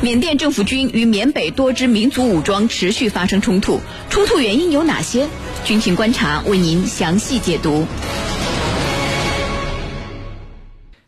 缅甸政府军与缅北多支民族武装持续发生冲突，冲突原因有哪些？军情观察为您详细解读。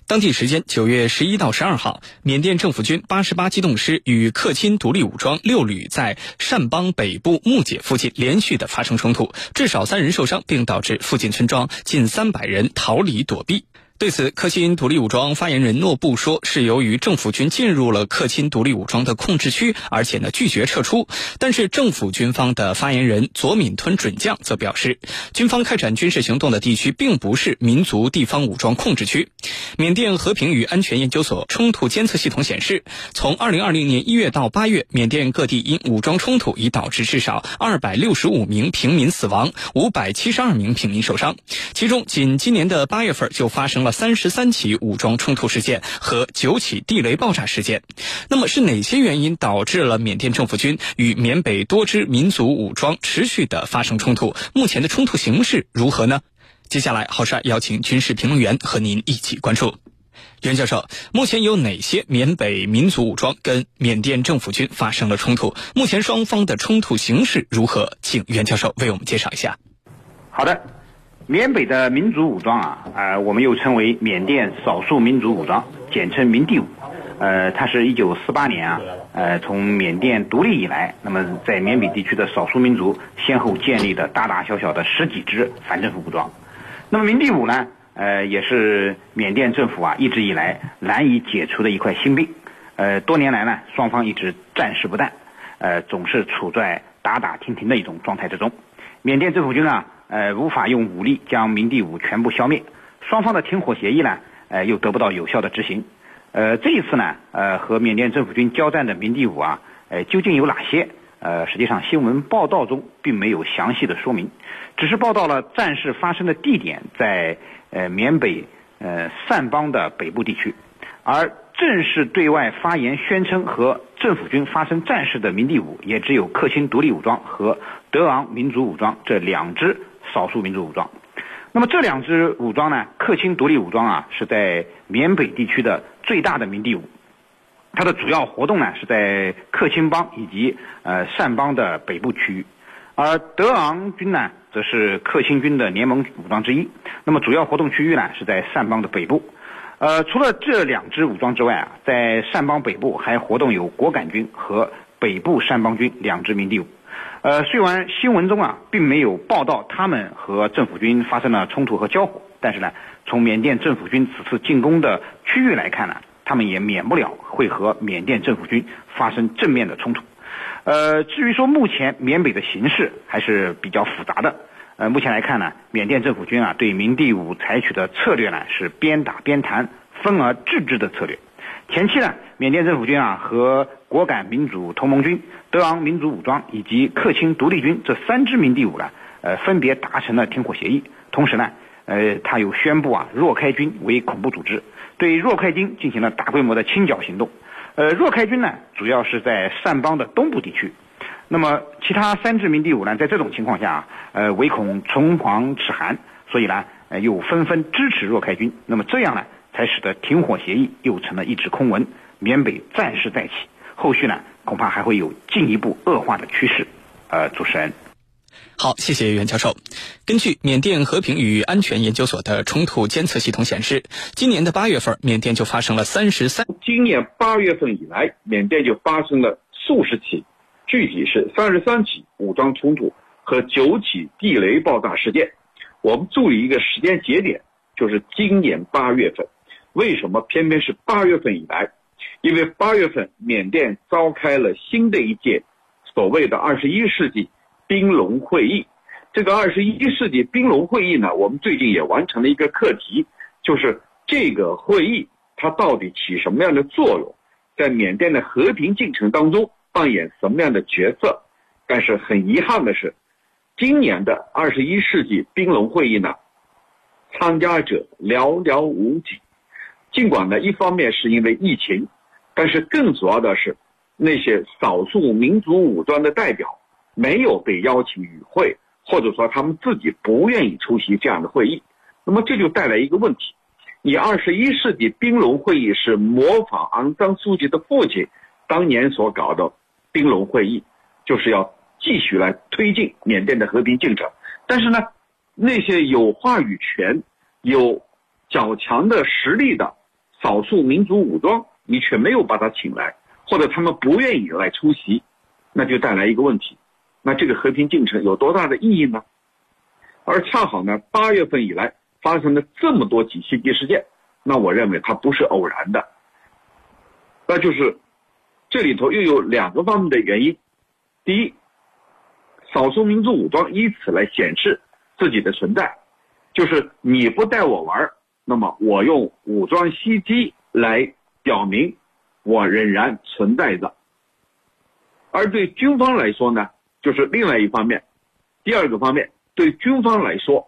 当地时间九月十一到十二号，缅甸政府军八十八机动师与克钦独立武装六旅在善邦北部木姐附近连续的发生冲突，至少三人受伤，并导致附近村庄近三百人逃离躲避。对此，克钦独立武装发言人诺布说，是由于政府军进入了克钦独立武装的控制区，而且呢拒绝撤出。但是政府军方的发言人佐敏吞准将则表示，军方开展军事行动的地区并不是民族地方武装控制区。缅甸和平与安全研究所冲突监测系统显示，从二零二零年一月到八月，缅甸各地因武装冲突已导致至少二百六十五名平民死亡，五百七十二名平民受伤。其中，仅今年的八月份就发生了。三十三起武装冲突事件和九起地雷爆炸事件，那么是哪些原因导致了缅甸政府军与缅北多支民族武装持续的发生冲突？目前的冲突形势如何呢？接下来，郝帅邀请军事评论员和您一起关注。袁教授，目前有哪些缅北民族武装跟缅甸政府军发生了冲突？目前双方的冲突形势如何？请袁教授为我们介绍一下。好的。缅北的民族武装啊，呃，我们又称为缅甸少数民族武装，简称民地武。呃，它是一九四八年啊，呃，从缅甸独立以来，那么在缅北地区的少数民族先后建立的大大小小的十几支反政府武装。那么民地武呢，呃，也是缅甸政府啊一直以来难以解除的一块心病。呃，多年来呢，双方一直战事不断，呃，总是处在打打停停的一种状态之中。缅甸政府军啊。呃，无法用武力将民地武全部消灭，双方的停火协议呢，呃，又得不到有效的执行。呃，这一次呢，呃，和缅甸政府军交战的民地武啊，呃，究竟有哪些？呃，实际上新闻报道中并没有详细的说明，只是报道了战事发生的地点在呃缅北呃善邦的北部地区，而正式对外发言宣称和政府军发生战事的民地武，也只有克钦独立武装和德昂民族武装这两支。少数民族武装，那么这两支武装呢？克钦独立武装啊，是在缅北地区的最大的民地武，它的主要活动呢是在克钦邦以及呃善邦的北部区。域，而德昂军呢，则是克钦军的联盟武装之一，那么主要活动区域呢是在善邦的北部，呃，除了这两支武装之外啊，在善邦北部还活动有果敢军和北部山邦军两支民地武。呃，虽然新闻中啊并没有报道他们和政府军发生了冲突和交火，但是呢，从缅甸政府军此次进攻的区域来看呢，他们也免不了会和缅甸政府军发生正面的冲突。呃，至于说目前缅北的形势还是比较复杂的。呃，目前来看呢，缅甸政府军啊对民地武采取的策略呢是边打边谈，分而治之的策略。前期呢，缅甸政府军啊和果敢民主同盟军、德昂民族武装以及克钦独立军这三支民地武呢，呃，分别达成了停火协议。同时呢，呃，他又宣布啊，若开军为恐怖组织，对若开军进行了大规模的清剿行动。呃，若开军呢，主要是在善邦的东部地区。那么，其他三支民地武呢，在这种情况下啊，呃，唯恐唇亡齿寒，所以呢，呃，又纷纷支持若开军。那么这样呢？才使得停火协议又成了一纸空文，缅北战事再起，后续呢恐怕还会有进一步恶化的趋势。呃，主持人，好，谢谢袁教授。根据缅甸和平与安全研究所的冲突监测系统显示，今年的八月份，缅甸就发生了三十三。今年八月份以来，缅甸就发生了数十起，具体是三十三起武装冲突和九起地雷爆炸事件。我们注意一个时间节点，就是今年八月份。为什么偏偏是八月份以来？因为八月份缅甸召开了新的一届所谓的二十一世纪冰龙会议。这个二十一世纪冰龙会议呢，我们最近也完成了一个课题，就是这个会议它到底起什么样的作用，在缅甸的和平进程当中扮演什么样的角色？但是很遗憾的是，今年的二十一世纪冰龙会议呢，参加者寥寥无几。尽管呢，一方面是因为疫情，但是更主要的是，那些少数民族武装的代表没有被邀请与会，或者说他们自己不愿意出席这样的会议。那么这就带来一个问题：你二十一世纪冰龙会议是模仿昂山素季的父亲当年所搞的冰龙会议，就是要继续来推进缅甸的和平进程。但是呢，那些有话语权、有较强的实力的少数民族武装，你却没有把他请来，或者他们不愿意来出席，那就带来一个问题：那这个和平进程有多大的意义呢？而恰好呢，八月份以来发生了这么多起袭击事件，那我认为它不是偶然的，那就是这里头又有两个方面的原因。第一，少数民族武装以此来显示自己的存在，就是你不带我玩，那么我用武装袭击来表明我仍然存在着。而对军方来说呢，就是另外一方面，第二个方面。对军方来说，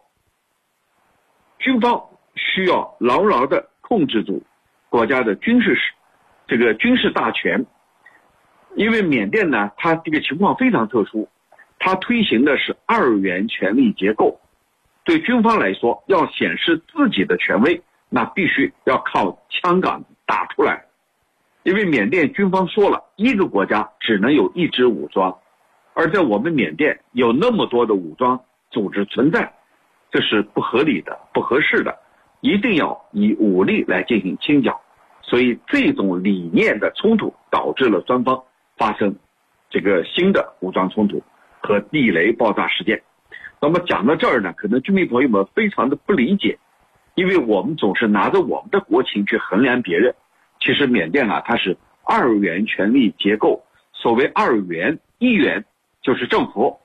军方需要牢牢的控制住国家的军事，这个军事大权。因为缅甸呢，它这个情况非常特殊，它推行的是二元权力结构。对军方来说，要显示自己的权威，那必须要靠枪杆打出来。因为缅甸军方说了一个国家只能有一支武装，而在我们缅甸有那么多的武装。组织存在，这是不合理的、不合适的，一定要以武力来进行清剿。所以这种理念的冲突导致了双方发生这个新的武装冲突和地雷爆炸事件。那么讲到这儿呢，可能居民朋友们非常的不理解，因为我们总是拿着我们的国情去衡量别人。其实缅甸啊，它是二元权力结构。所谓二元，一元就是政府。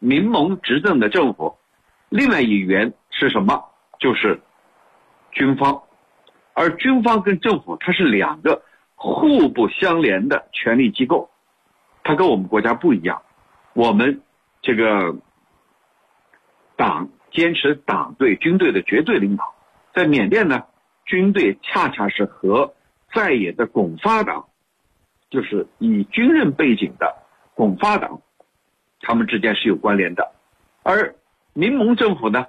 民盟执政的政府，另外一元是什么？就是军方，而军方跟政府它是两个互不相连的权力机构，它跟我们国家不一样。我们这个党坚持党对军队的绝对领导，在缅甸呢，军队恰恰是和在野的拱发党，就是以军人背景的拱发党。他们之间是有关联的，而民盟政府呢，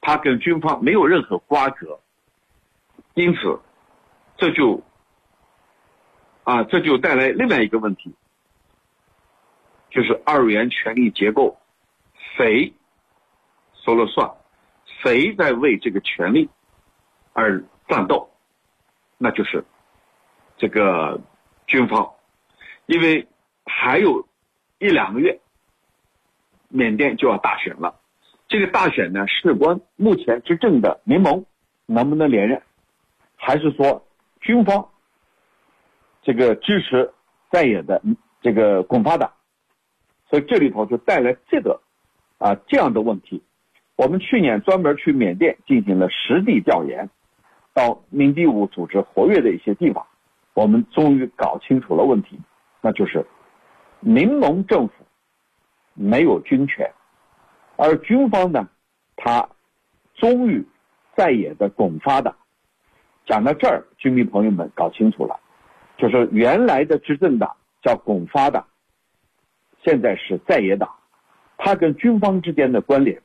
他跟军方没有任何瓜葛，因此，这就啊，这就带来另外一个问题，就是二元权力结构，谁说了算？谁在为这个权利而战斗？那就是这个军方，因为还有一两个月。缅甸就要大选了，这个大选呢，事关目前执政的民盟能不能连任，还是说军方这个支持在野的这个拱发党，所以这里头就带来这个啊这样的问题。我们去年专门去缅甸进行了实地调研，到民地武组织活跃的一些地方，我们终于搞清楚了问题，那就是民盟政府。没有军权，而军方呢，他忠于在野的拱发党。讲到这儿，居民朋友们搞清楚了，就是原来的执政党叫拱发党，现在是在野党，他跟军方之间的关联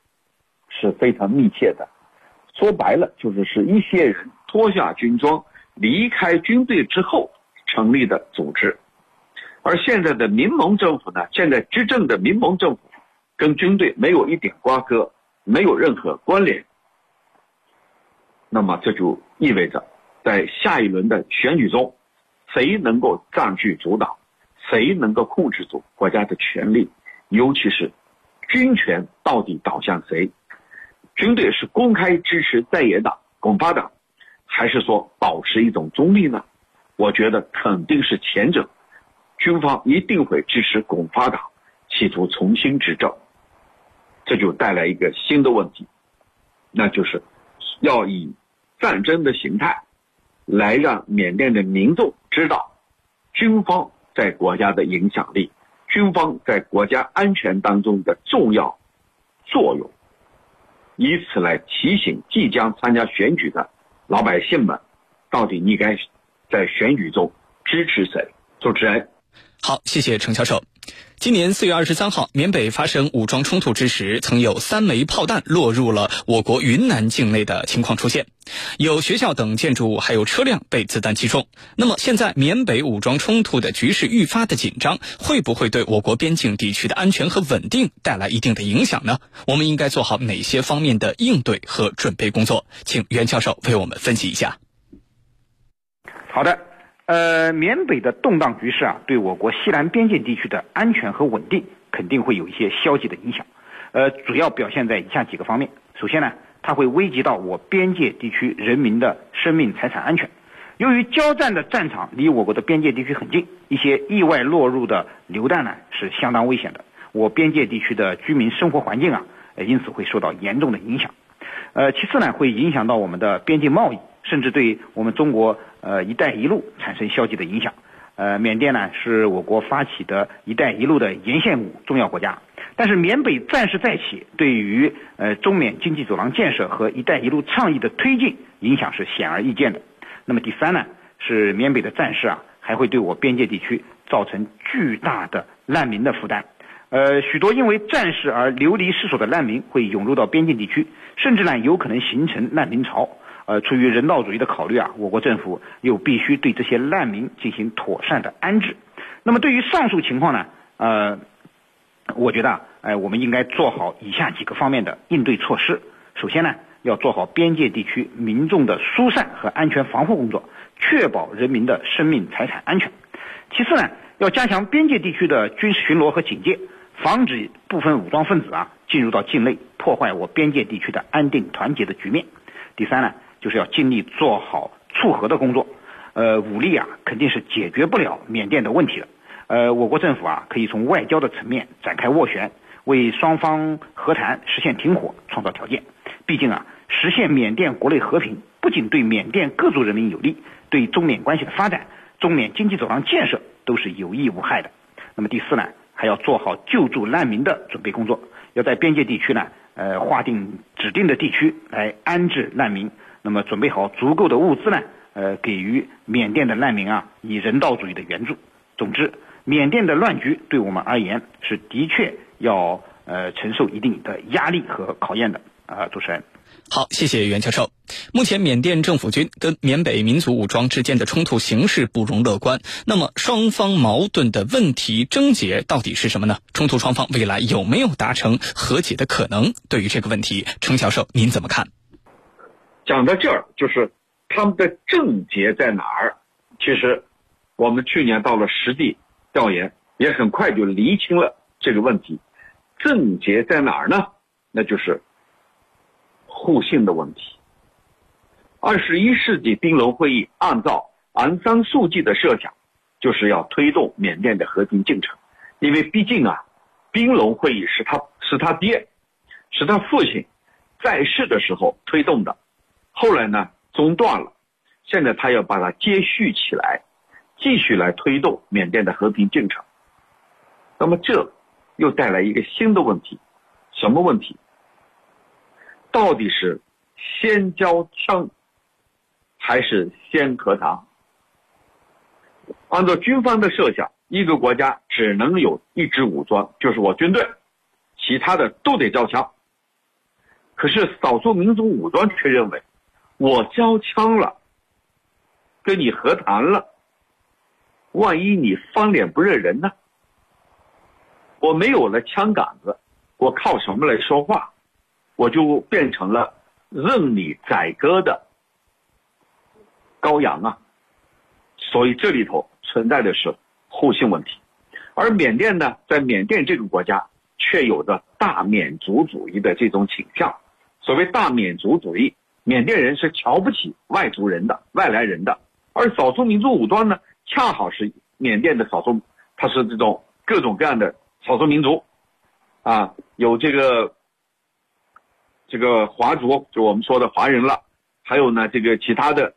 是非常密切的。说白了，就是是一些人脱下军装离开军队之后成立的组织。而现在的民盟政府呢？现在执政的民盟政府跟军队没有一点瓜葛，没有任何关联。那么这就意味着，在下一轮的选举中，谁能够占据主导，谁能够控制住国家的权力，尤其是军权到底倒向谁？军队是公开支持在野党、拱发党，还是说保持一种中立呢？我觉得肯定是前者。军方一定会支持拱发党，企图重新执政，这就带来一个新的问题，那就是要以战争的形态来让缅甸的民众知道军方在国家的影响力，军方在国家安全当中的重要作用，以此来提醒即将参加选举的老百姓们，到底你该在选举中支持谁？主持人。好，谢谢程教授。今年四月二十三号，缅北发生武装冲突之时，曾有三枚炮弹落入了我国云南境内的情况出现，有学校等建筑物还有车辆被子弹击中。那么，现在缅北武装冲突的局势愈发的紧张，会不会对我国边境地区的安全和稳定带来一定的影响呢？我们应该做好哪些方面的应对和准备工作？请袁教授为我们分析一下。好的。呃，缅北的动荡局势啊，对我国西南边界地区的安全和稳定肯定会有一些消极的影响。呃，主要表现在以下几个方面。首先呢，它会危及到我边界地区人民的生命财产安全。由于交战的战场离我国的边界地区很近，一些意外落入的榴弹呢是相当危险的。我边界地区的居民生活环境啊，因此会受到严重的影响。呃，其次呢，会影响到我们的边境贸易。甚至对我们中国呃“一带一路”产生消极的影响。呃，缅甸呢是我国发起的一带一路的沿线重要国家，但是缅北战事再起，对于呃中缅经济走廊建设和“一带一路”倡议的推进影响是显而易见的。那么第三呢，是缅北的战事啊，还会对我边界地区造成巨大的难民的负担。呃，许多因为战事而流离失所的难民会涌入到边境地区，甚至呢有可能形成难民潮。呃，出于人道主义的考虑啊，我国政府又必须对这些难民进行妥善的安置。那么，对于上述情况呢，呃，我觉得啊，哎，我们应该做好以下几个方面的应对措施。首先呢，要做好边界地区民众的疏散和安全防护工作，确保人民的生命财产安全。其次呢，要加强边界地区的军事巡逻和警戒，防止部分武装分子啊进入到境内，破坏我边界地区的安定团结的局面。第三呢。就是要尽力做好促和的工作，呃，武力啊肯定是解决不了缅甸的问题的，呃，我国政府啊可以从外交的层面展开斡旋，为双方和谈实现停火创造条件。毕竟啊，实现缅甸国内和平不仅对缅甸各族人民有利，对中缅关系的发展、中缅经济走廊建设都是有益无害的。那么第四呢，还要做好救助难民的准备工作，要在边界地区呢，呃，划定指定的地区来安置难民。那么准备好足够的物资呢？呃，给予缅甸的难民啊以人道主义的援助。总之，缅甸的乱局对我们而言是的确要呃承受一定的压力和考验的啊，主持人。好，谢谢袁教授。目前缅甸政府军跟缅北民族武装之间的冲突形势不容乐观。那么双方矛盾的问题症结到底是什么呢？冲突双方未来有没有达成和解的可能？对于这个问题，程教授您怎么看？讲到这儿，就是他们的症结在哪儿？其实，我们去年到了实地调研，也很快就厘清了这个问题。症结在哪儿呢？那就是互信的问题。二十一世纪冰龙会议按照昂山素季的设想，就是要推动缅甸的和平进程。因为毕竟啊，冰龙会议是他是他爹，是他父亲在世的时候推动的。后来呢，中断了，现在他要把它接续起来，继续来推动缅甸的和平进程。那么这又带来一个新的问题，什么问题？到底是先交枪，还是先和谈？按照军方的设想，一个国家只能有一支武装，就是我军队，其他的都得交枪。可是少数民族武装却认为。我交枪了，跟你和谈了，万一你翻脸不认人呢？我没有了枪杆子，我靠什么来说话？我就变成了任你宰割的羔羊啊！所以这里头存在的是互信问题，而缅甸呢，在缅甸这个国家却有着大缅族主义的这种倾向。所谓大缅族主义。缅甸人是瞧不起外族人的、外来人的，而少数民族武装呢，恰好是缅甸的少数，它是这种各种各样的少数民族，啊，有这个这个华族，就我们说的华人了，还有呢这个其他的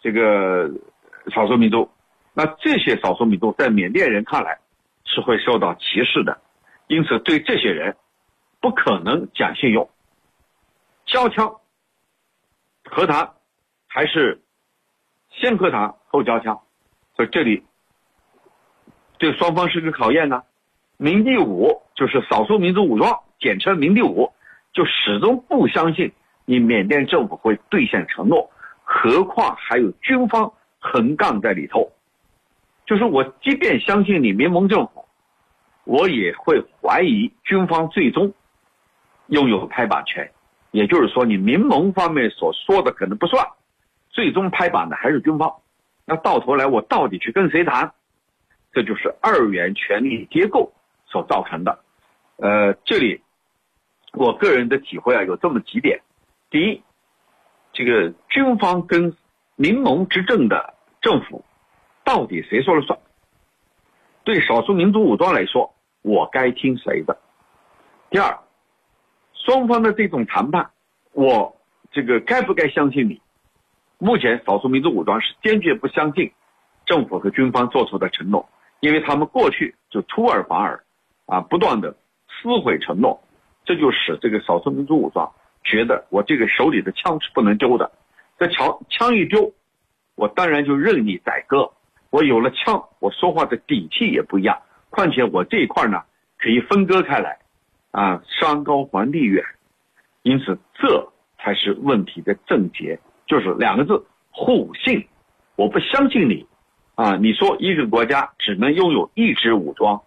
这个少数民族，那这些少数民族在缅甸人看来是会受到歧视的，因此对这些人不可能讲信用，交枪。和谈还是先和谈后交枪，所以这里对双方是个考验呢。民地五就是少数民族武装，简称民地五，就始终不相信你缅甸政府会兑现承诺，何况还有军方横杠在里头。就是我即便相信你民盟政府，我也会怀疑军方最终拥有拍板权。也就是说，你民盟方面所说的可能不算，最终拍板的还是军方。那到头来，我到底去跟谁谈？这就是二元权力结构所造成的。呃，这里我个人的体会啊，有这么几点：第一，这个军方跟民盟执政的政府到底谁说了算？对少数民族武装来说，我该听谁的？第二。双方的这种谈判，我这个该不该相信你？目前少数民族武装是坚决不相信政府和军方做出的承诺，因为他们过去就出尔反尔，啊，不断的撕毁承诺，这就使这个少数民族武装觉得我这个手里的枪是不能丢的，这枪枪一丢，我当然就任你宰割。我有了枪，我说话的底气也不一样。况且我这一块呢，可以分割开来。啊，山高皇帝远，因此这才是问题的症结，就是两个字：互信。我不相信你，啊，你说一个国家只能拥有一支武装，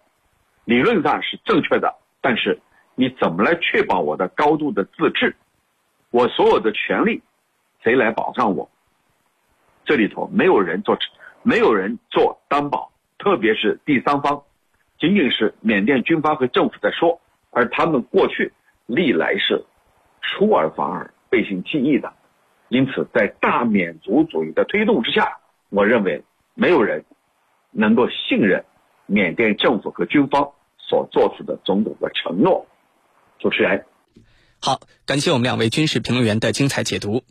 理论上是正确的，但是你怎么来确保我的高度的自治？我所有的权利，谁来保障我？这里头没有人做，没有人做担保，特别是第三方，仅仅是缅甸军方和政府在说。而他们过去历来是出尔反尔、背信弃义的，因此在大缅族主义的推动之下，我认为没有人能够信任缅甸政府和军方所做出的种种的承诺。主持人，好，感谢我们两位军事评论员的精彩解读。